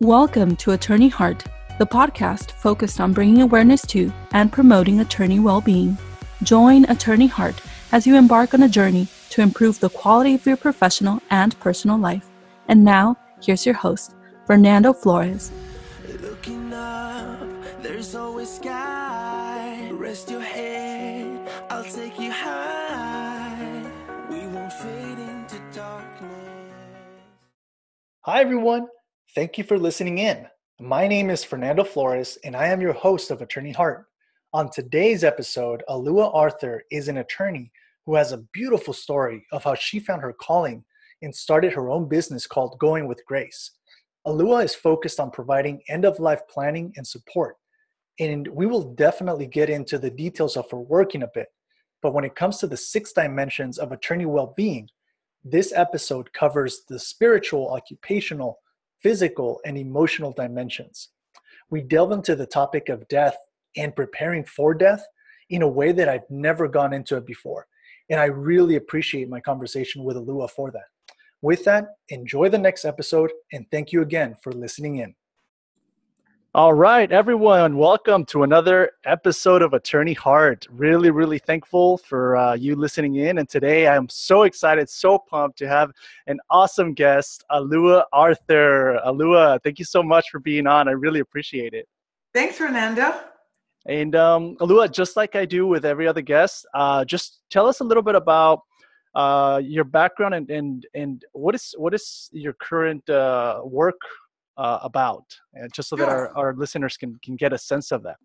Welcome to Attorney Heart, the podcast focused on bringing awareness to and promoting attorney well being. Join Attorney Heart as you embark on a journey to improve the quality of your professional and personal life. And now, here's your host, Fernando Flores. Looking up, there's always sky. Rest your head, I'll take you high. We won't fade into darkness. Hi, everyone. Thank you for listening in. My name is Fernando Flores, and I am your host of Attorney Heart. On today's episode, Alua Arthur is an attorney who has a beautiful story of how she found her calling and started her own business called Going with Grace. Alua is focused on providing end of life planning and support, and we will definitely get into the details of her work in a bit. But when it comes to the six dimensions of attorney well being, this episode covers the spiritual, occupational, physical, and emotional dimensions. We delve into the topic of death and preparing for death in a way that I've never gone into it before. And I really appreciate my conversation with Alua for that. With that, enjoy the next episode and thank you again for listening in. All right, everyone, welcome to another episode of Attorney Heart. Really, really thankful for uh, you listening in. And today I'm so excited, so pumped to have an awesome guest, Alua Arthur. Alua, thank you so much for being on. I really appreciate it. Thanks, Fernando. And um, Alua, just like I do with every other guest, uh, just tell us a little bit about uh, your background and, and, and what is what is your current uh, work uh, about, and just so that our, our listeners can, can get a sense of that.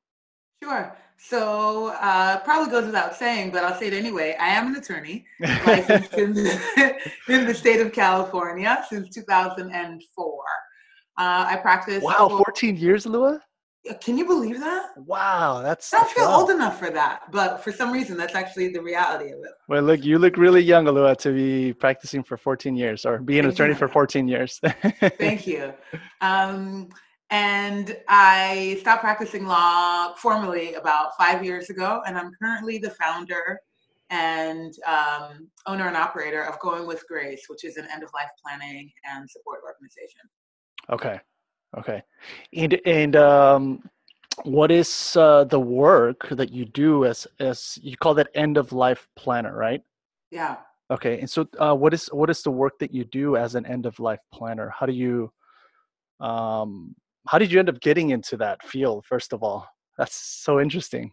Sure. So, uh, probably goes without saying, but I'll say it anyway. I am an attorney licensed in, in the state of California since 2004. Uh, I practice. wow, for- 14 years, Alua? Can you believe that? Wow, that's. I don't feel old enough for that, but for some reason, that's actually the reality of it. Well, look, you look really young, Alua, to be practicing for 14 years or be an Thank you. attorney for 14 years. Thank you. Um, and I stopped practicing law formally about five years ago, and I'm currently the founder and um, owner and operator of Going with Grace, which is an end of life planning and support organization. Okay. Okay. And and um what is uh the work that you do as as you call that end of life planner, right? Yeah. Okay. And so uh what is what is the work that you do as an end of life planner? How do you um how did you end up getting into that field first of all? That's so interesting.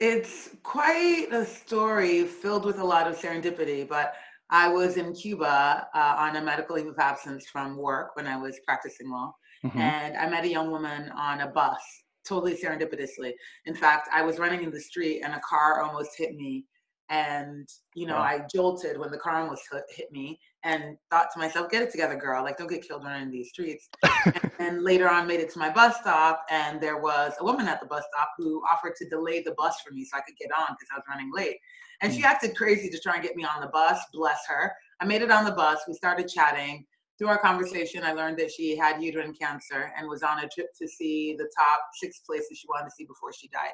It's quite a story filled with a lot of serendipity, but I was in Cuba uh, on a medical leave of absence from work when I was practicing law. Mhm. and I met a young woman on a bus, totally serendipitously. In fact, I was running in the street and a car almost hit me. And, you know, Wow. I jolted when the car almost hit, hit me and thought to myself, get it together, girl. Like, don't get killed running in these streets. and later on, made it to my bus stop. And there was a woman at the bus stop who offered to delay the bus for me so I could get on because I was running late. And she acted crazy to try and get me on the bus. Bless her. I made it on the bus. We started chatting through our conversation, I learned that she had uterine cancer and was on a trip to see the top six places she wanted to see before she died.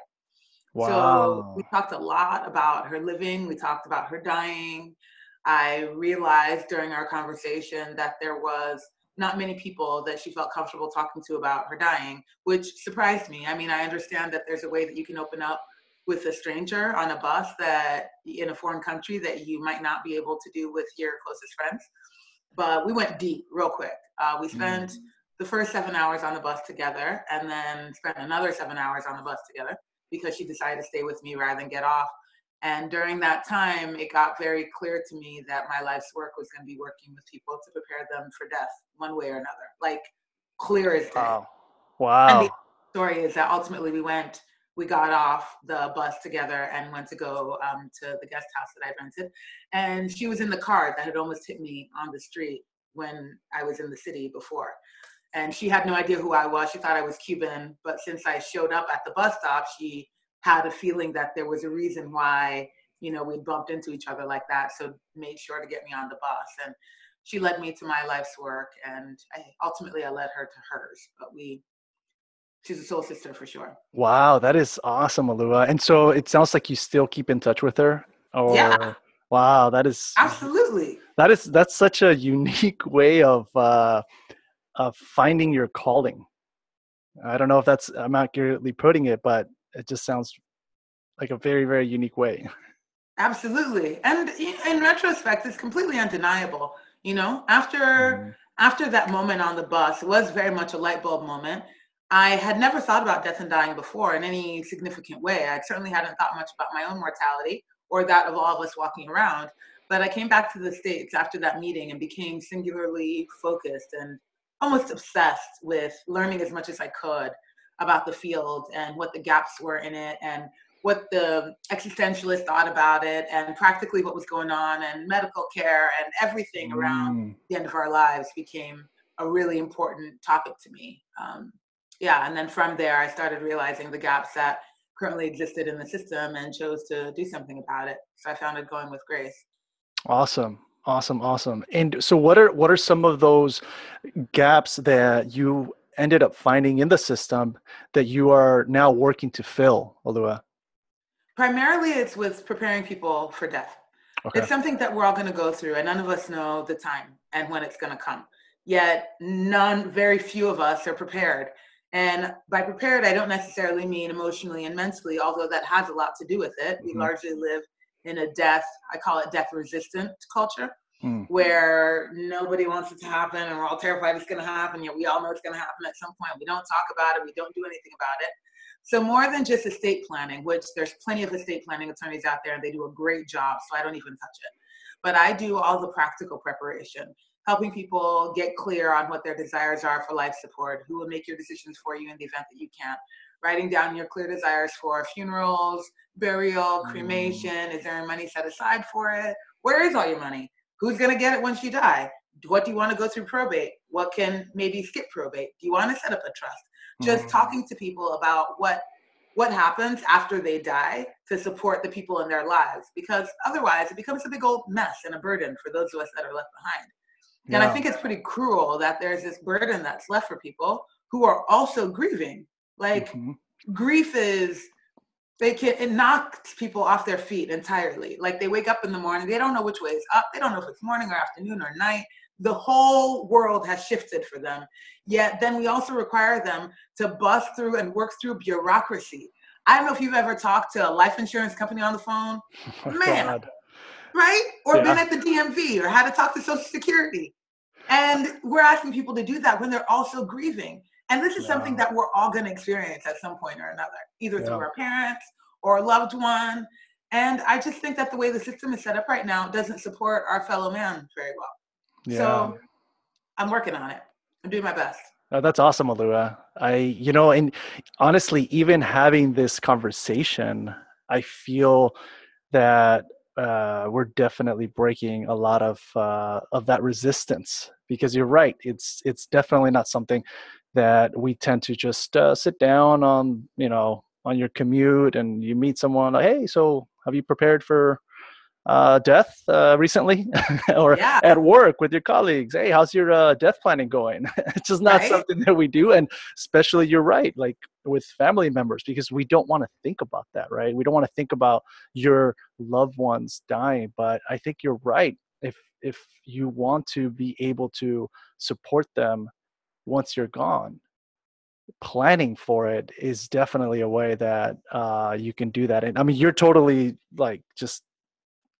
Wow. So we talked a lot about her living, we talked about her dying. I realized during our conversation that there was not many people that she felt comfortable talking to about her dying, which surprised me. I mean, I understand that there's a way that you can open up with a stranger on a bus that in a foreign country that you might not be able to do with your closest friends but we went deep real quick. Uh, we spent the first seven hours on the bus together and then spent another seven hours on the bus together because she decided to stay with me rather than get off. And during that time, it got very clear to me that my life's work was going to be working with people to prepare them for death one way or another, like clear as day. Wow. And Wow. the story is that ultimately we went, we got off the bus together and went to go um, to the guest house that I rented. And she was in the car that had almost hit me on the street when I was in the city before. And she had no idea who I was. She thought I was Cuban. But since I showed up at the bus stop, she had a feeling that there was a reason why, you know, we bumped into each other like that. So made sure to get me on the bus. And she led me to my life's work. And I, ultimately, I led her to hers. But we she's a soul sister for sure. Wow, that is awesome, Alua. And so it sounds like you still keep in touch with her. Or Yeah. wow, that is Absolutely. that is that's such a unique way of uh of finding your calling. I don't know if that's I'm accurately putting it, but it just sounds like a very very unique way. Absolutely, and in retrospect, it's completely undeniable. You know, after mm. after that moment on the bus, it was very much a light bulb moment. I had never thought about death and dying before in any significant way. I certainly hadn't thought much about my own mortality or that of all of us walking around. But I came back to the States after that meeting and became singularly focused and almost obsessed with learning as much as I could about the field and what the gaps were in it and what the existentialists thought about it and practically what was going on and medical care and everything around mm. the end of our lives became a really important topic to me. Um, yeah, and then from there, I started realizing the gaps that currently existed in the system and chose to do something about it. So I founded Going with Grace. Awesome. Awesome, awesome. And so what are what are some of those gaps that you ended up finding in the system that you are now working to fill, Alua? Primarily it's with preparing people for death. Okay. It's something that we're all going to go through and none of us know the time and when it's going to come. Yet none very few of us are prepared. And by prepared, I don't necessarily mean emotionally and mentally, although that has a lot to do with it. We mm-hmm. largely live in a death, I call it death resistant culture, mm. where nobody wants it to happen and we're all terrified it's going to happen. Yet we all know it's going to happen at some point. We don't talk about it, we don't do anything about it. So, more than just estate planning, which there's plenty of estate planning attorneys out there and they do a great job, so I don't even touch it. But I do all the practical preparation helping people get clear on what their desires are for life support, who will make your decisions for you in the event that you can't, writing down your clear desires for funerals, burial, cremation. Mm. Is there money set aside for it? Where is all your money? Who's going to get it once you die? What do you want to go through probate? What can maybe skip probate? Do you want to set up a trust? Just mm. talking to people about what what happens after they die to support the people in their lives because otherwise it becomes a big old mess and a burden for those of us that are left behind yeah. And I think it's pretty cruel that there's this burden that's left for people who are also grieving. Like mm-hmm. grief is they can it knocks people off their feet entirely. Like they wake up in the morning, they don't know which way is up, they don't know if it's morning or afternoon or night. The whole world has shifted for them. Yet then we also require them to bust through and work through bureaucracy. I don't know if you've ever talked to a life insurance company on the phone. Oh, Man, God right? Or yeah. been at the DMV or had to talk to Social Security. And we're asking people to do that when they're also grieving. And this is yeah. something that we're all going to experience at some point or another, either yeah. through our parents or a loved one. And I just think that the way the system is set up right now doesn't support our fellow man very well. Yeah. So I'm working on it. I'm doing my best. Oh, that's awesome, Alua. I, you know, and honestly, even having this conversation, I feel that uh, we're definitely breaking a lot of uh, of that resistance because you're right it's it's definitely not something that we tend to just uh, sit down on you know on your commute and you meet someone like hey so have you prepared for uh, death uh, recently or yeah. at work with your colleagues hey how's your uh, death planning going it's just not right? something that we do and especially you're right like with family members because we don't want to think about that right we don't want to think about your loved ones dying but i think you're right if if you want to be able to support them once you're gone planning for it is definitely a way that uh, you can do that and i mean you're totally like just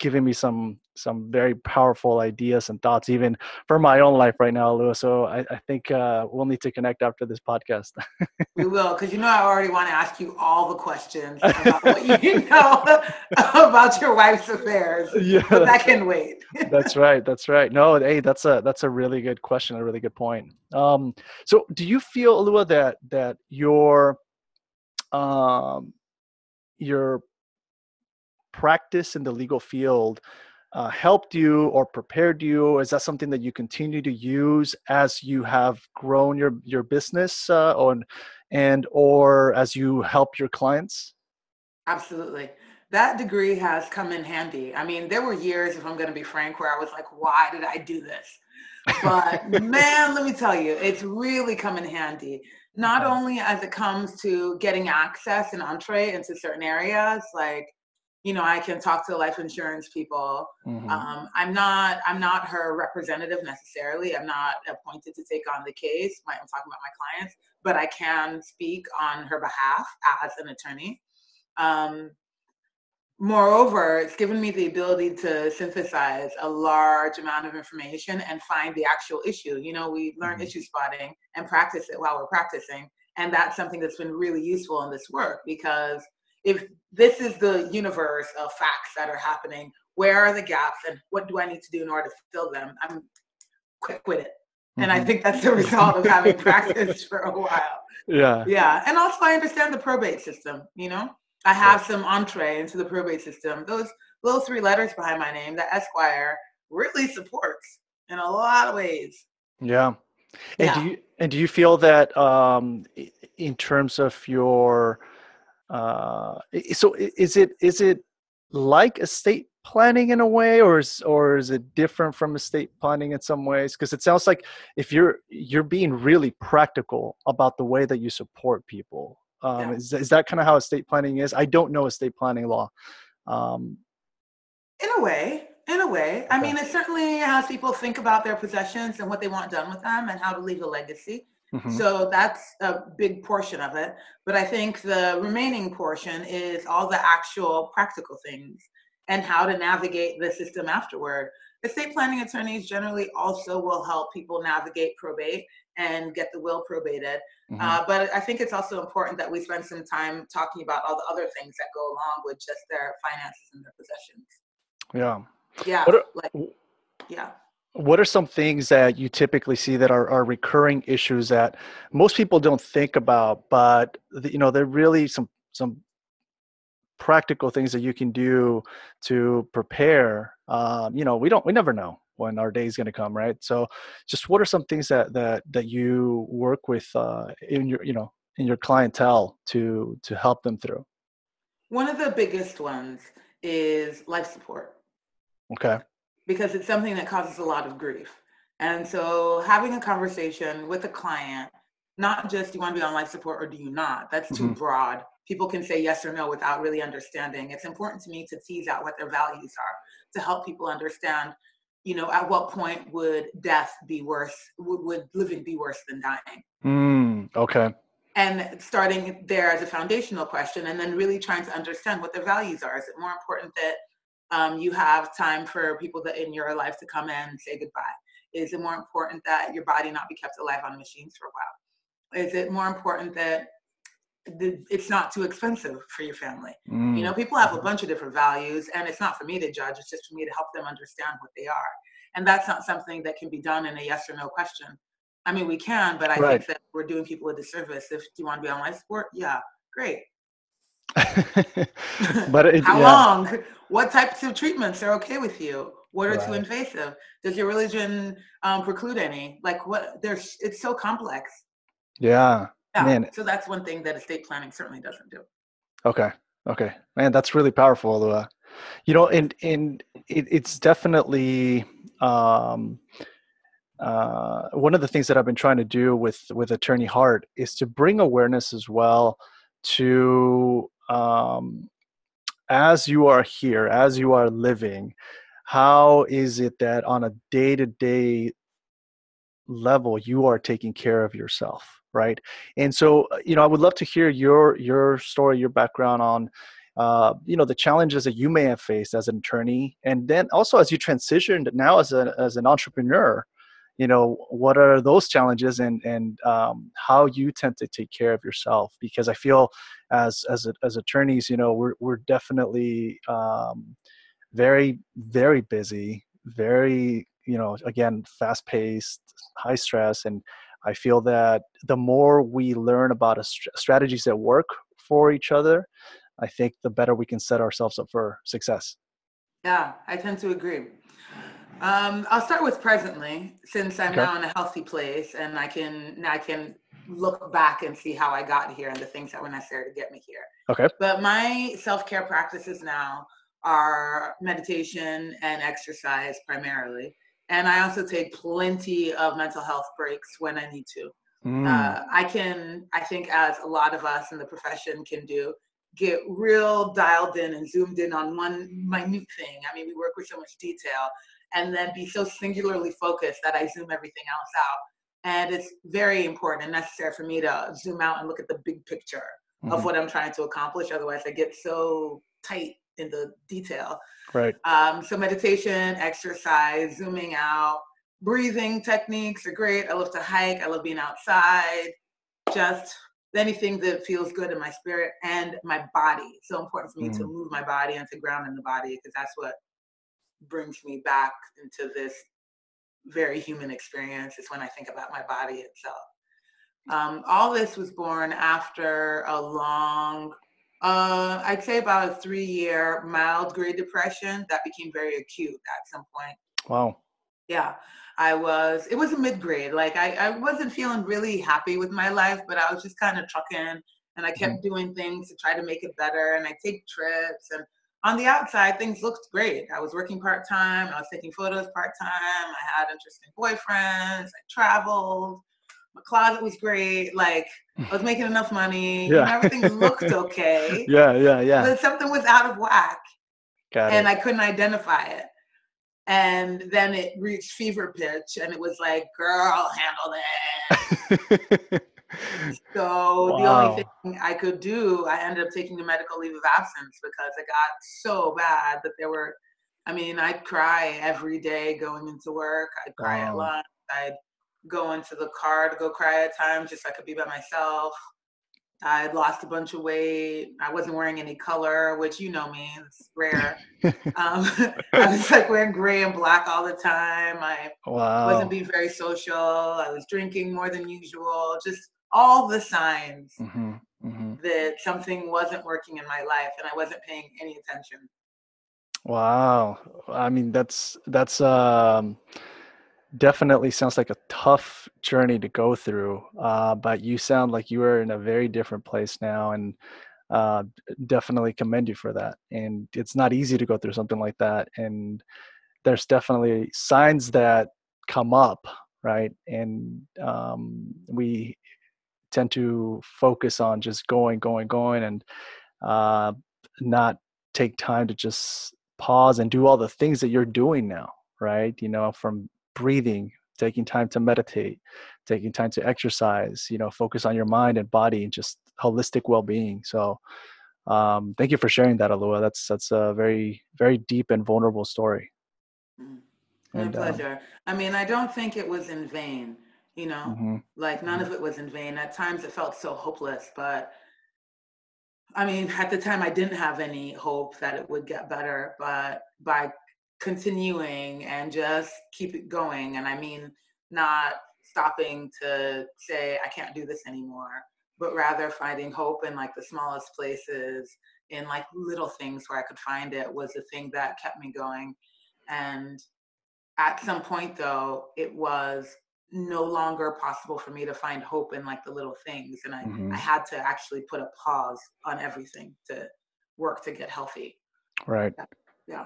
giving me some some very powerful ideas and thoughts even for my own life right now Lewis. so i, I think uh, we'll need to connect after this podcast. We will because you know i already want to ask you all the questions about what you know about your wife's affairs yeah but that can wait. That's right that's right. No hey that's a that's a really good question a really good point. Um so do you feel Alua, that that your um your practice in the legal field uh, helped you or prepared you? Is that something that you continue to use as you have grown your your business uh, on, and or as you help your clients? Absolutely. That degree has come in handy. I mean, there were years, if I'm going to be frank, where I was like, why did I do this? But man, let me tell you, it's really come in handy. Not only as it comes to getting access and entree into certain areas, like you know, I can talk to life insurance people. Mhm. Um, I'm not I'm not her representative necessarily. I'm not appointed to take on the case. My- I'm talking about my clients, but I can speak on her behalf as an attorney. Um, moreover, it's given me the ability to synthesize a large amount of information and find the actual issue. You know, we learn Mhm. issue spotting and practice it while we're practicing, and that's something that's been really useful in this work because if this is the universe of facts that are happening, where are the gaps and what do I need to do in order to fill them? I'm quick with it. And I Mhm. think that's the result of having practiced for a while. yeah. Yeah. And also I understand the probate system, you know? I have some entree into the probate system. Those little three letters behind my name, the Esquire, really supports in a lot of ways. Yeah. And Yeah. do you and do you feel that um, in terms of your uh, so is it is it like estate planning in a way or is or is it different from estate planning in some ways because it sounds like if you're you're being really practical about the way that you support people um, Yeah. is, is that kind of how estate planning is i don't know estate planning law um, In a way, in a way. I mean, it certainly has people think about their possessions and what they want done with them and how to leave a legacy. Mhm. So that's a big portion of it. But I think the remaining portion is all the actual practical things and how to navigate the system afterward. Estate planning attorneys generally also will help people navigate probate and get the will probated. Mhm. Uh, but I think it's also important that we spend some time talking about all the other things that go along with just their finances and their possessions. yeah Yeah, are- like yeah. What are some things that you typically see that are, are recurring issues that most people don't think about but the, you know they're really some some practical things that you can do to prepare. Um, you know we don't we never know when our day is going to come right? So just what are some things that that that you work with uh, in your you know in your clientele to to help them through? One of the biggest ones is life support. okay because it's something that causes a lot of grief. And so having a conversation with a client, not just do you want to be on life support or do you not? That's too Mhm. broad. People can say yes or no without really understanding. It's important to me to tease out what their values are to help people understand, you know, at what point would death be worse, would, would living be worse than dying? mm, okay and starting there as a foundational question and then really trying to understand what their values are is it more important that um, you have time for people that in your life to come in and say goodbye. Is it more important that your body not be kept alive on machines for a while? Is it more important that the, it's not too expensive for your family? Mm, you know people have a bunch of different values and it's not for me to judge it's just for me to help them understand what they are. And that's not something that can be done in a yes or no question. I mean we can but i Right. think that we're doing people a disservice. If do you want to be on life support yeah great but it, how yeah. long what types of treatments are okay with you what are too invasive does your religion um, preclude any like what there's it's so complex yeah yeah Man. so that's one thing that estate planning certainly doesn't do Okay. Okay. Man, that's really powerful, Lua. You know, and and it, it's definitely um, uh, one of the things that I've been trying to do with with Attorney Heart is to bring awareness as well to um, as you are here, as you are living. How is it that on a day to day level you are taking care of yourself right and so uh, you know i would love to hear your your story your background on uh, you know the challenges that you may have faced as an attorney and then also as you transitioned now as a as an entrepreneur you know what are those challenges and and um, how you tend to take care of yourself because i feel as as as attorneys you know we're we're definitely um, very very busy very you know again fast paced high stress and i feel that the more we learn about a str- strategies that work for each other i think the better we can set ourselves up for success Yeah, I tend to agree. Um, I'll start with presently, since I'm Okay. now in a healthy place, and I can I can look back and see how I got here and the things that were necessary to get me here. okay But my self care practices now are meditation and exercise primarily, and I also take plenty of mental health breaks when I need to. Mm, Uh, I can, I think, as a lot of us in the profession can do, get real dialed in and zoomed in on one minute thing. I mean, we work with so much detail and then be so singularly focused that I zoom everything else out. And it's very important and necessary for me to zoom out and look at the big picture mm-hmm. of what I'm trying to accomplish. Otherwise, I get so tight in the detail. Right. Um, so meditation, exercise, zooming out, breathing techniques are great. I love to hike. I love being outside. Just anything that feels good in my spirit and my body. It's so important for me mm. to move my body and to ground in the body because that's what brings me back into this very human experience. Is when I think about my body itself. Um, all this was born after a long uh, I'd say about a three year mild grade depression that became very acute at some point. Wow. Yeah. I was, it was a mid grade. Like I, I wasn't feeling really happy with my life, but I was just kind of trucking and I kept mm-hmm. doing things to try to make it better. And I take trips and on the outside, things looked great. I was working part time. I was taking photos part time. I had interesting boyfriends. I traveled my closet was great. Like I was making enough money. Yeah. Know, everything looked okay. yeah, yeah, yeah. But something was out of whack. Got and it. I couldn't identify it. And then it reached fever pitch and it was like, girl, handle it. So wow. the only thing I could do, I ended up taking a medical leave of absence because it got so bad that there were I mean, I'd cry every day going into work. I'd cry wow. at lunch. I'd go into the car to go cry at times just so I could be by myself. I had lost a bunch of weight. I wasn't wearing any color, which you know me, it's rare. um, I was like wearing gray and black all the time. I wow. wasn't being very social. I was drinking more than usual. Just all the signs mm-hmm, mm-hmm. that something wasn't working in my life and I wasn't paying any attention. Wow. I mean, that's, that's, um, definitely sounds like a tough journey to go through uh, but you sound like you are in a very different place now and uh, definitely commend you for that and it's not easy to go through something like that and there's definitely signs that come up right and um, we tend to focus on just going going going and uh, not take time to just pause and do all the things that you're doing now right? You know from breathing taking time to meditate taking time to exercise you know focus on your mind and body and just holistic well-being. So um, thank you for sharing that alua that's that's a very very deep and vulnerable story. Mm. my and, um pleasure. Um, i mean i don't think it was in vain you know mm-hmm. like none mm-hmm. of it was in vain at times it felt so hopeless but I mean, at the time, I didn't have any hope that it would get better, but by continuing and just keep it going. And I mean, not stopping to say, I can't do this anymore, but rather finding hope in like the smallest places, in like little things where I could find it was the thing that kept me going. And at some point, though, it was no longer possible for me to find hope in like the little things. And I, mm-hmm. I had to actually put a pause on everything to work to get healthy. Right. yeah. yeah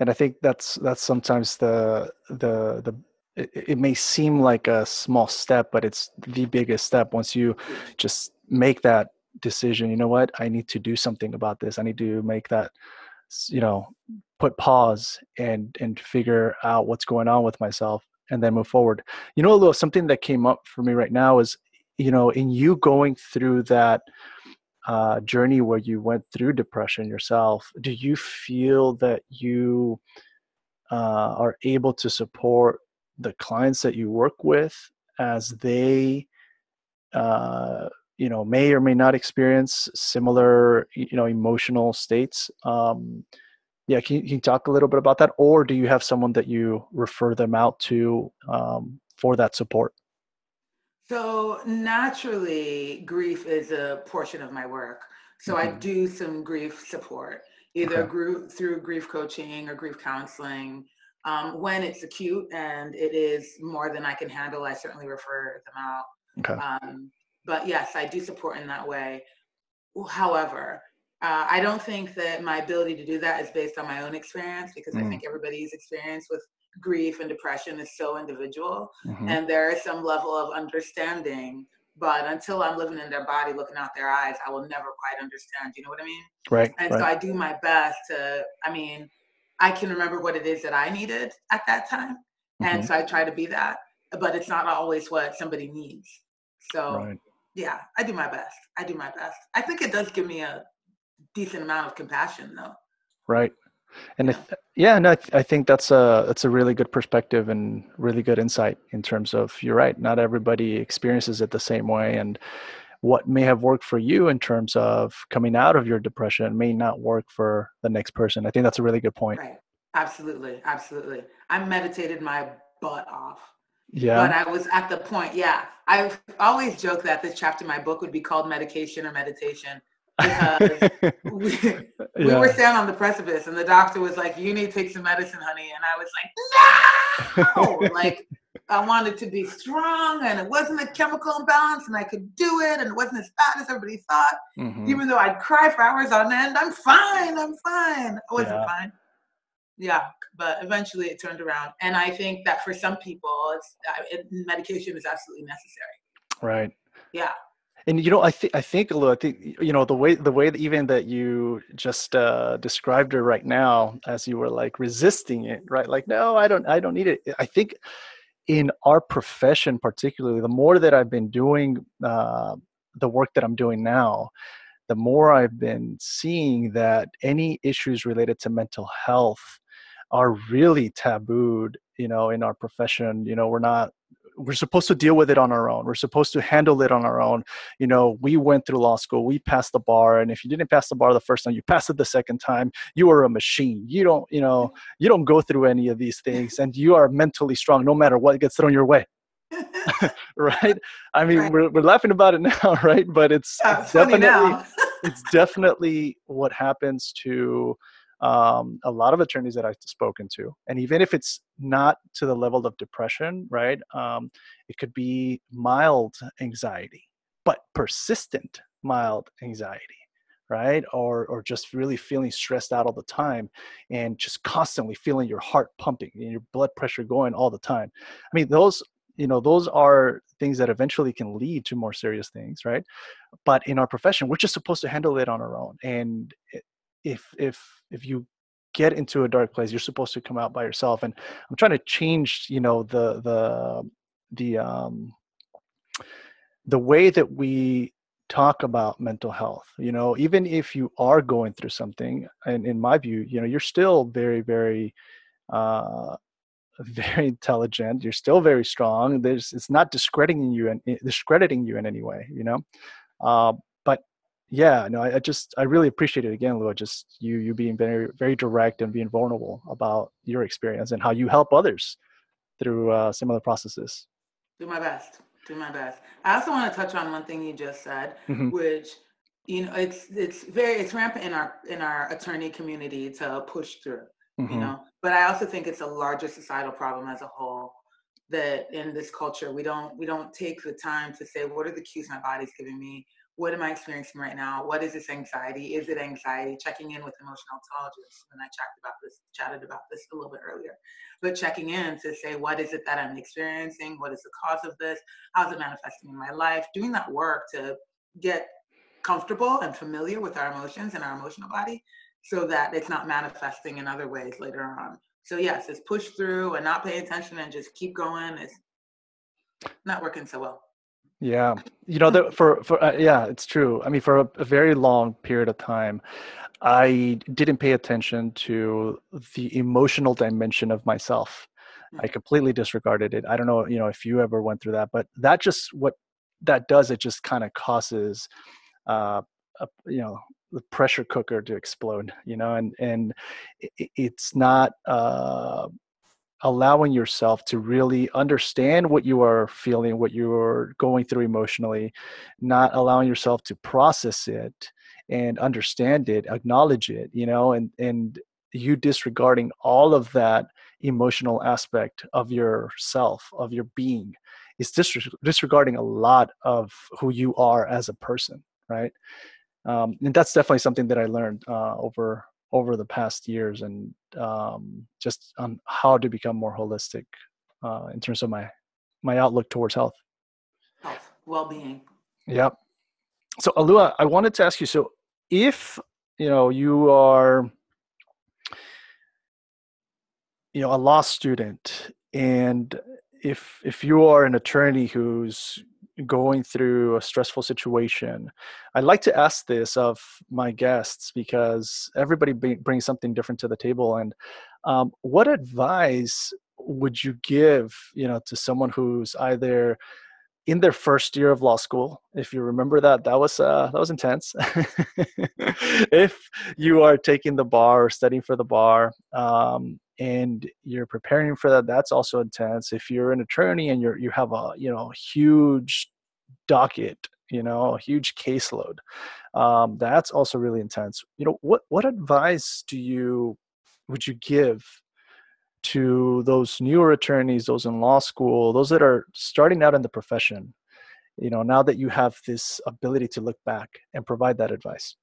and i think that's that's sometimes the the the it, it, may seem like a small step but it's the biggest step once you just make that decision you know what i need to do something about this i need to make that you know put pause and and figure out what's going on with myself and then move forward you know little something that came up for me right now is you know in you going through that uh, journey where you went through depression yourself, do you feel that you uh, are able to support the clients that you work with as they, uh, you know, may or may not experience similar, you know, emotional states? Um, yeah, can you, can you, talk a little bit about that, or do you have someone that you refer them out to um, for that support? So naturally, grief is a portion of my work. So mm-hmm. I do some grief support, either okay. group, through grief coaching or grief counseling. Um, when it's acute and it is more than I can handle, I certainly refer them out. Okay. Um, but yes, I do support in that way. However, uh, I don't think that my ability to do that is based on my own experience because mm. I think everybody's experience with grief and depression is so individual mm-hmm. and there is some level of understanding but until I'm living in their body, looking out their eyes, I will never quite understand. You know what I mean? Right. And right. so I do my best to, I mean, I can remember what it is that I needed at that time. And Mhm. so I try to be that, but it's not always what somebody needs. So Right. yeah, I do my best. I do my best. I think it does give me a decent amount of compassion though. Right. And Yeah. if, yeah, no, I, th- I think that's a that's a really good perspective and really good insight in terms of you're right. Not everybody experiences it the same way, and what may have worked for you in terms of coming out of your depression may not work for the next person. I think that's a really good point. Right. Absolutely. Absolutely. I meditated my butt off. Yeah. But I was at the point, yeah. I always joke that this chapter in my book would be called medication or meditation because we, we were standing on the precipice and the doctor was like, You need to take some medicine, honey. And I was like, No! like I wanted to be strong and it wasn't a chemical imbalance and I could do it and it wasn't as bad as everybody thought. Mhm. Even though I'd cry for hours on end, I'm fine, I'm fine. I wasn't Yeah. fine. Yeah, but eventually it turned around. And I think that for some people, it's uh, medication is absolutely necessary. Right. Yeah. And you know, I think I think, Lou, I think you know the way the way that even that you just uh, described her right now, as you were like resisting it, right? Like, no, I don't, I don't need it. I think in our profession, particularly, the more that I've been doing uh, the work that I'm doing now, the more I've been seeing that any issues related to mental health are really tabooed. You know, in our profession, you know, we're not we're supposed to deal with it on our own. We're supposed to handle it on our own. You know, we went through law school, we passed the bar, and if you didn't pass the bar the first time, you passed it the second time. You are a machine. You don't, you know, you don't go through any of these things, and you are mentally strong no matter what gets thrown your way. right? I mean, Right. we're we're laughing about it now, right? But it's, Yeah, it's definitely it's definitely what happens to um, a lot of attorneys that I've spoken to, and even if it's not to the level of depression, right? Um, it could be mild anxiety, but persistent mild anxiety, right? Or or just really feeling stressed out all the time, and just constantly feeling your heart pumping and your blood pressure going all the time. I mean, those you know those are things that eventually can lead to more serious things right but in our profession we're just supposed to handle it on our own and if if if you get into a dark place you're supposed to come out by yourself and i'm trying to change you know the the the um the way that we talk about mental health you know even if you are going through something and in my view you know you're still very very uh very intelligent you're still very strong there's it's not discrediting you and discrediting you in any way you know? Uh, yeah no I, I just i really appreciate it again Lua, just you you being very very direct and being vulnerable about your experience and how you help others through uh, similar processes do my best. Do my best. I also want to touch on one thing you just said, Mhm. which you know it's it's very it's rampant in our in our attorney community to push through. you Mhm. know but i also think it's a larger societal problem as a whole that in this culture we don't we don't take the time to say what are the cues my body's giving me what am i experiencing right now? What is this anxiety? Is it anxiety? Checking in with emotional intelligence and i chatted about this chatted about this a little bit earlier. But checking in to say what is it that i'm experiencing? What is the cause of this? How's it manifesting in my life? Doing that work to get comfortable and familiar with our emotions and our emotional body so that it's not manifesting in other ways later on. So yes, it's push through and not pay attention and just keep going. It's not working so well. Yeah, you know, that for for uh, yeah, it's true. I mean, for a, a very long period of time, I didn't pay attention to the emotional dimension of myself. I completely disregarded it. I don't know, you know, if you ever went through that, but that just what that does, it just kind of causes, uh, a, you know, the pressure cooker to explode. You know, and and it, it's not. Uh, allowing yourself to really understand what you are feeling, what you're going through emotionally, not allowing yourself to process it and understand it, acknowledge it, you know, and and you disregarding all of that emotional aspect of yourself, of your being, is dis- disregarding a lot of who you are as a person, right? Um, and that's definitely something that I learned uh, over over the past years and um, just on how to become more holistic uh, in terms of my my outlook towards health. Health. well-being. Yep. So Alua, I wanted to ask you. So if you know you are you know a law student and if if you are an attorney who's going through a stressful situation. I like to ask this of my guests because everybody brings something different to the table and um, what advice would you give you know to someone who's either in their first year of law school if you remember that that was uh, that was intense if you are taking the bar or studying for the bar um, and you're preparing for that that's also intense. If you're an attorney and you're you have a you know huge docket you know a huge caseload um, that's also really intense. You know what what advice do you would you give to those newer attorneys those in law school those that are starting out in the profession you know now that you have this ability to look back and provide that advice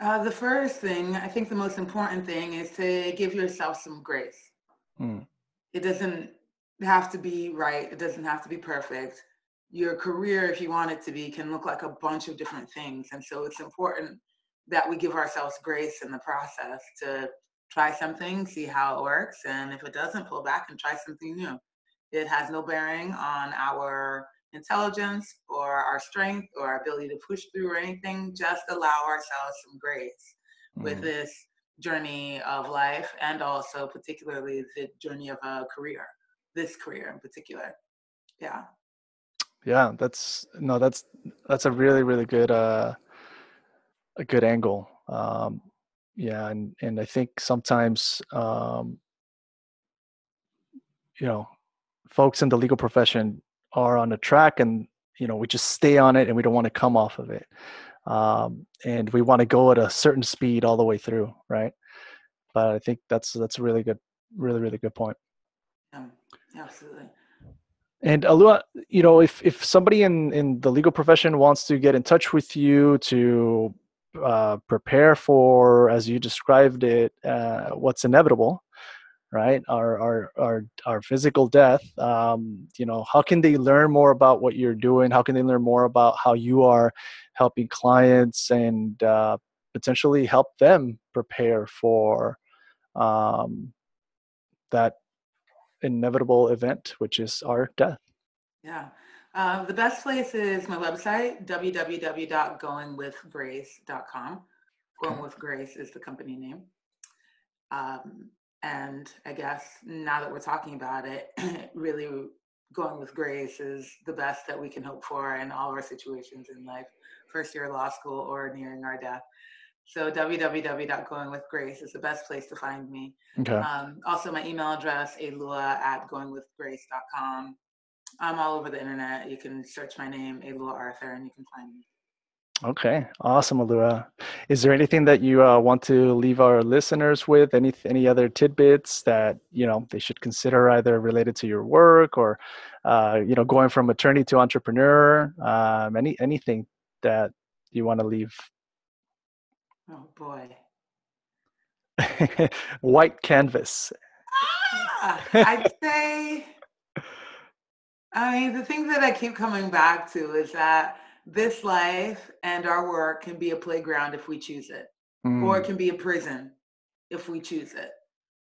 uh, the first thing i think the most important thing is to give yourself some grace. Mm. it doesn't have to be right. It doesn't have to be perfect. Your career if you want it to be can look like a bunch of different things. And so it's important that we give ourselves grace in the process to try something, see how it works, and if it doesn't, pull back and try something new. It has no bearing on our intelligence or our strength or our ability to push through or anything. Just allow ourselves some grace mm. with this journey of life and also particularly the journey of a career, this career in particular. Yeah. Yeah, that's no, that's that's a really, really good uh a good angle. Um yeah and and i think sometimes um you know folks in the legal profession are on a track and you know we just stay on it and we don't want to come off of it. Um and we want to go at a certain speed all the way through right? But i think that's that's a really good really really good point. Um, absolutely. And Alua, you know, if if somebody in in the legal profession wants to get in touch with you to uh, prepare for, as you described it, uh, what's inevitable, right? Our our our our physical death. Um, you know, how can they learn more about what you're doing? How can they learn more about how you are helping clients and uh, potentially help them prepare for um, that inevitable event, which is our death? Yeah. Uh, the best place is my website, www.goingwithgrace.com. Going with Grace is the company name. Um, and I guess now that we're talking about it, really going with grace is the best that we can hope for in all our situations in life, first year law school or nearing our death. So www.goingwithgrace is the best place to find me. Okay. Um, also, my email address, alua at goingwithgrace.com. I'm all over the internet. You can search my name, Alua Arthur, and you can find me. Okay, awesome, Alua. Is there anything that you uh, want to leave our listeners with? Any any other tidbits that you know they should consider, either related to your work or uh, you know going from attorney to entrepreneur? Um, any anything that you want to leave? Oh boy. White canvas. Ah, I'd say I mean, the thing that I keep coming back to is that this life and our work can be a playground if we choose it, mm. or it mm. can be a prison if we choose it.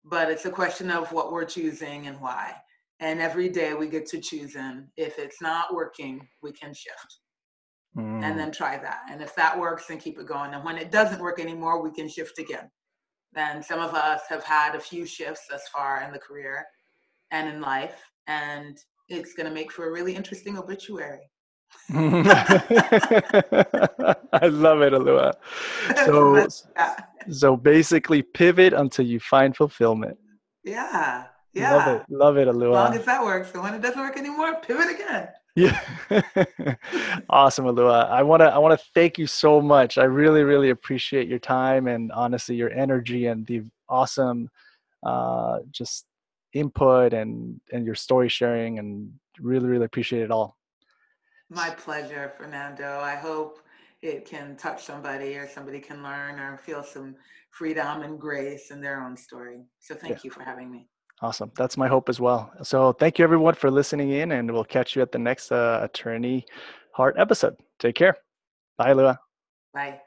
But it's a question of what we're choosing and why. And every day we get to choose in. If it's not working, we can shift mm. and then try that. And if that works, then keep it going. And when it doesn't work anymore, we can shift again. And some of us have had a few shifts thus far in the career and in life. And it's going to make for a really interesting obituary. I love it, Alua. So, so basically, pivot until you find fulfillment. Yeah, yeah. Love it, love it, Alua. As long as that works, and when it doesn't work anymore, pivot again. Yeah, awesome, Alua. I want to I want to thank you so much. I really, really appreciate your time and honestly your energy and the awesome, uh, just input and and your story sharing and really really appreciate it all my pleasure fernando i hope it can touch somebody or somebody can learn or feel some freedom and grace in their own story so thank yeah. you for having me Awesome. That's my hope as well. So thank you everyone for listening in, and we'll catch you at the next uh, Attorney Heart episode. Take care. Bye, Lua. Bye.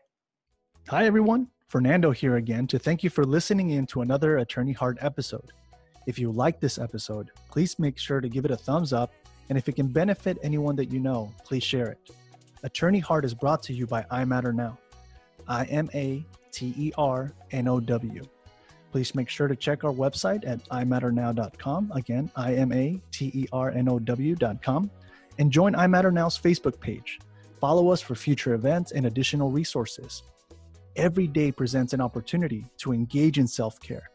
Hi, everyone. Fernando here again to thank you for listening in to another Attorney Heart episode. If you like this episode, please make sure to give it a thumbs up, and if it can benefit anyone that you know, please share it. Attorney Heart is brought to you by iMatter Now. I M A T E R N O W. Please make sure to check our website at imatternow.com. Again, I M A T E R N O W.com. And join iMatter Now's Facebook page. Follow us for future events and additional resources. Every day presents an opportunity to engage in self care.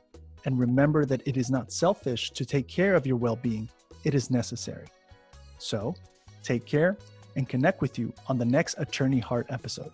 And remember that it is not selfish to take care of your well being, it is necessary. So, take care and connect with you on the next Attorney Heart episode.